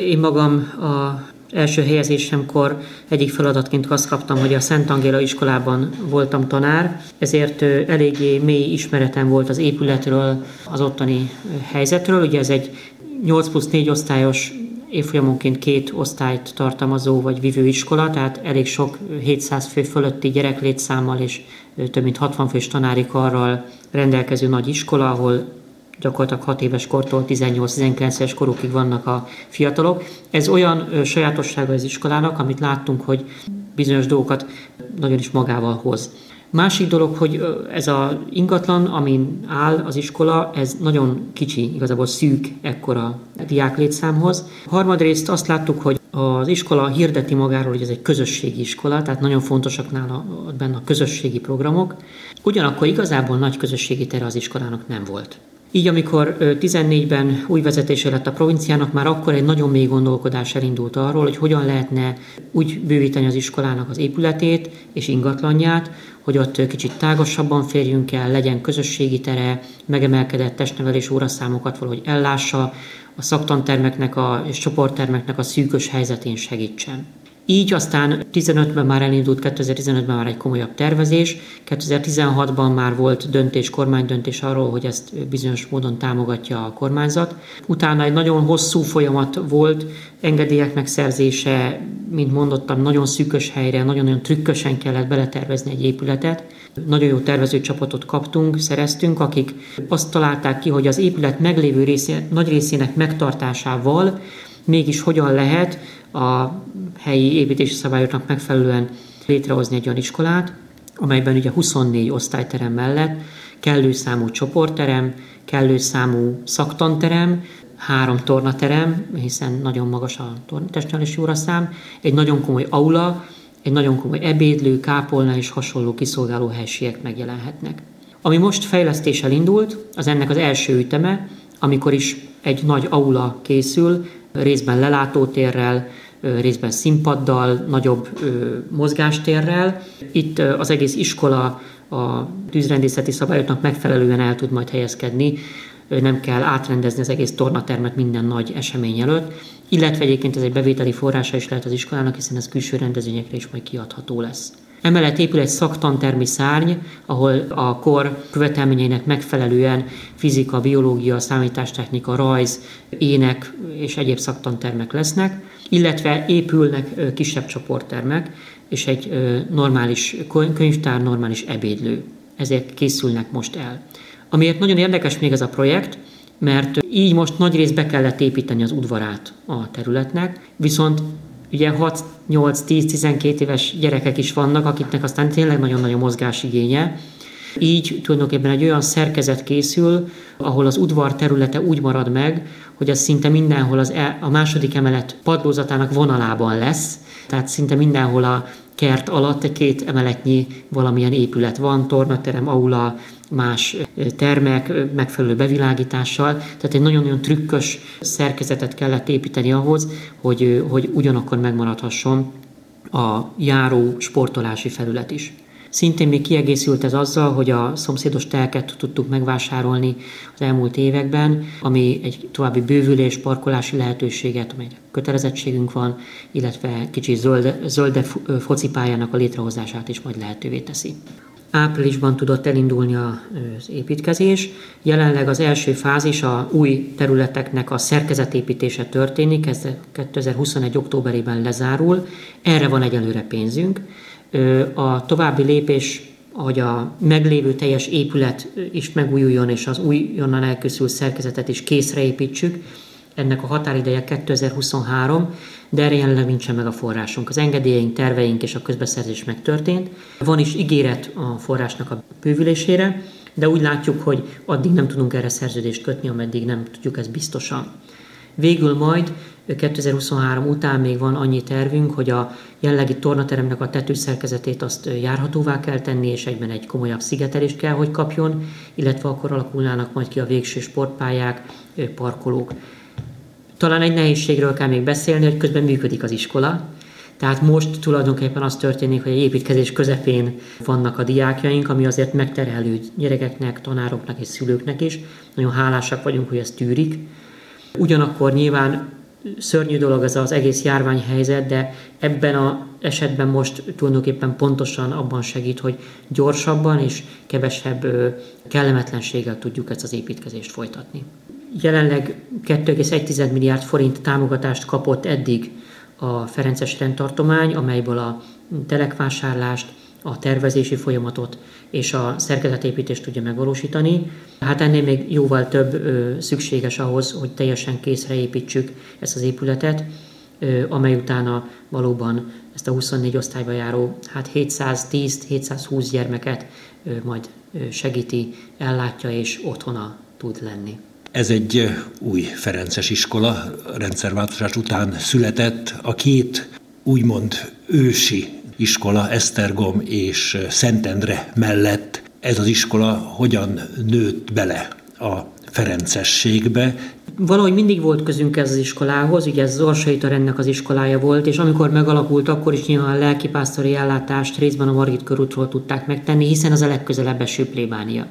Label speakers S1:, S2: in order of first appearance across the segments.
S1: Én magam a első helyezésemkor egyik feladatként azt kaptam, hogy a Szent Angéla iskolában voltam tanár, ezért eléggé mély ismeretem volt az épületről, az ottani helyzetről. Ugye ez egy 8 plusz 4 osztályos évfolyamonként két osztályt tartalmazó vagy vívő iskola, tehát elég sok 700 fő fölötti gyereklétszámmal és több mint 60 fős tanári karral rendelkező nagy iskola, ahol gyakorlatilag 6 éves kortól 18-19 es korukig vannak a fiatalok. Ez olyan sajátossága az iskolának, amit láttunk, hogy bizonyos dolgokat nagyon is magával hoz. Másik dolog, hogy ez a ingatlan, amin áll az iskola, ez nagyon kicsi, igazából szűk ekkora diáklétszámhoz. Harmadrészt azt láttuk, hogy az iskola hirdeti magáról, hogy ez egy közösségi iskola, tehát nagyon fontosak nála benne a közösségi programok. Ugyanakkor igazából nagy közösségi tere az iskolának nem volt. Így amikor 14-ben új vezetése lett a provinciának, már akkor egy nagyon mély gondolkodás elindult arról, hogy hogyan lehetne úgy bővíteni az iskolának az épületét és ingatlanját, hogy ott kicsit tágasabban férjünk el, legyen közösségi tere, megemelkedett testnevelés óraszámokat valahogy ellássa, a szaktantermeknek a, és csoporttermeknek a szűkös helyzetén segítsen. Így aztán 15-ben már elindult, 2015-ben már egy komolyabb tervezés, 2016-ban már volt döntés, kormánydöntés arról, hogy ezt bizonyos módon támogatja a kormányzat. Utána egy nagyon hosszú folyamat volt, engedélyek megszerzése, mint mondottam, nagyon szűkös helyre, nagyon-nagyon trükkösen kellett beletervezni egy épületet. Nagyon jó tervezőcsapatot kaptunk, szereztünk, akik azt találták ki, hogy az épület meglévő része, nagy részének megtartásával mégis hogyan lehet a helyi építési szabályoknak megfelelően létrehozni egy olyan iskolát, amelyben ugye 24 osztályterem mellett kellő számú csoportterem, kellő számú szaktanterem, három tornaterem, hiszen nagyon magas a testnevelési óraszám, egy nagyon komoly aula, egy nagyon komoly ebédlő, kápolna és hasonló kiszolgáló helységek megjelenhetnek. Ami most fejlesztéssel indult, az ennek az első üteme, amikor is egy nagy aula készül, részben lelátótérrel, részben színpaddal, nagyobb mozgástérrel. Itt az egész iskola a tűzrendészeti szabályoknak megfelelően el tud majd helyezkedni, nem kell átrendezni az egész tornatermet minden nagy esemény előtt, illetve egyébként ez egy bevételi forrása is lehet az iskolának, hiszen ez külső rendezvényekre is majd kiadható lesz. Emellett épül egy szaktantermi szárny, ahol a kor követelményeinek megfelelően fizika, biológia, számítástechnika, rajz, ének és egyéb szaktantermek lesznek, illetve épülnek kisebb csoporttermek, és egy normális könyvtár, normális ebédlő. Ezek készülnek most el. Amiért nagyon érdekes még ez a projekt, mert így most nagy részt be kellett építeni az udvarát a területnek, viszont ugye 6, 8, 10, 12 éves gyerekek is vannak, akiknek aztán tényleg nagyon-nagyon mozgásigénye. Így tulajdonképpen egy olyan szerkezet készül, ahol az udvar területe úgy marad meg, hogy az szinte mindenhol az e, a második emelet padlózatának vonalában lesz, tehát szinte mindenhol a kert alatt egy két emeletnyi valamilyen épület van, tornaterem, aula, más termek megfelelő bevilágítással, tehát egy nagyon-nagyon trükkös szerkezetet kellett építeni ahhoz, hogy, hogy ugyanakkor megmaradhasson a járó sportolási felület is. Szintén még kiegészült ez azzal, hogy a szomszédos telket tudtuk megvásárolni az elmúlt években, ami egy további bővülés, parkolási lehetőséget, amely kötelezettségünk van, illetve kicsi zöld, zölde focipályának a létrehozását is majd lehetővé teszi. Áprilisban tudott elindulni az építkezés. Jelenleg az első fázis a új területeknek a szerkezetépítése történik, ez 2021. októberében lezárul. Erre van egyelőre pénzünk. A további lépés, hogy a meglévő teljes épület is megújuljon, és az újonnan elkészült szerkezetet is készre építsük. Ennek a határideje 2023, de erre jelenleg nincsen meg a forrásunk. Az engedélyeink, terveink és a közbeszerzés megtörtént. Van is ígéret a forrásnak a bővülésére, de úgy látjuk, hogy addig nem tudunk erre szerződést kötni, ameddig nem tudjuk ezt biztosan. Végül majd 2023 után még van annyi tervünk, hogy a jelenlegi tornateremnek a tetőszerkezetét azt járhatóvá kell tenni, és egyben egy komolyabb szigetelést kell, hogy kapjon, illetve akkor alakulnának majd ki a végső sportpályák, parkolók. Talán egy nehézségről kell még beszélni, hogy közben működik az iskola, tehát most tulajdonképpen az történik, hogy egy építkezés közepén vannak a diákjaink, ami azért megterhelő gyerekeknek, tanároknak és szülőknek is. Nagyon hálásak vagyunk, hogy ezt tűrik. Ugyanakkor nyilván szörnyű dolog ez az egész járványhelyzet, de ebben az esetben most tulajdonképpen pontosan abban segít, hogy gyorsabban és kevesebb kellemetlenséggel tudjuk ezt az építkezést folytatni. Jelenleg 2,1 milliárd forint támogatást kapott eddig a Ferences rendtartomány, amelyből a telekvásárlást, a tervezési folyamatot és a szerkezetépítést tudja megvalósítani. Hát ennél még jóval több ö, szükséges ahhoz, hogy teljesen készre építsük ezt az épületet, ö, amely utána valóban ezt a 24 osztályba járó hát 710-720 gyermeket ö, majd segíti, ellátja és otthona tud lenni.
S2: Ez egy új Ferences iskola, rendszerváltozás után született. A két úgymond ősi iskola Esztergom és Szentendre mellett ez az iskola hogyan nőtt bele a Ferencességbe.
S1: Valahogy mindig volt közünk ez az iskolához, ugye ez Zorsai rendnek az iskolája volt, és amikor megalakult, akkor is nyilván a lelkipásztori ellátást részben a Margit körútról tudták megtenni, hiszen az a legközelebb eső plébánia.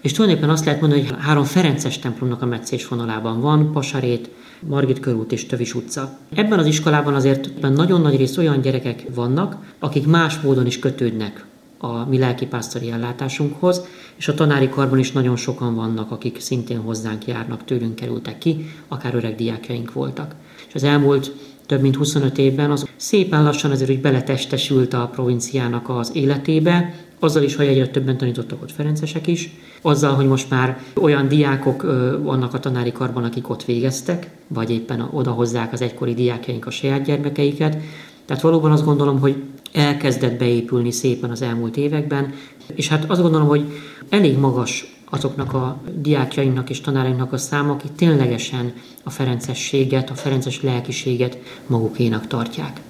S1: És tulajdonképpen azt lehet mondani, hogy három Ferences templomnak a meccés vonalában van, Pasarét, Margit körút és Tövis utca. Ebben az iskolában azért nagyon nagy rész olyan gyerekek vannak, akik más módon is kötődnek a mi lelkipásztori ellátásunkhoz, és a tanári karban is nagyon sokan vannak, akik szintén hozzánk járnak, tőlünk kerültek ki, akár öreg diákjaink voltak. És az elmúlt több mint 25 évben az szépen lassan azért úgy beletestesült a provinciának az életébe, azzal is, hogy egyre többen tanítottak ott ferencesek is, azzal, hogy most már olyan diákok vannak a tanári karban, akik ott végeztek, vagy éppen odahozzák az egykori diákjaink a saját gyermekeiket. Tehát valóban azt gondolom, hogy elkezdett beépülni szépen az elmúlt években, és hát azt gondolom, hogy elég magas azoknak a diákjainknak és tanárainknak a száma, akik ténylegesen a ferencességet, a ferences lelkiséget magukénak tartják.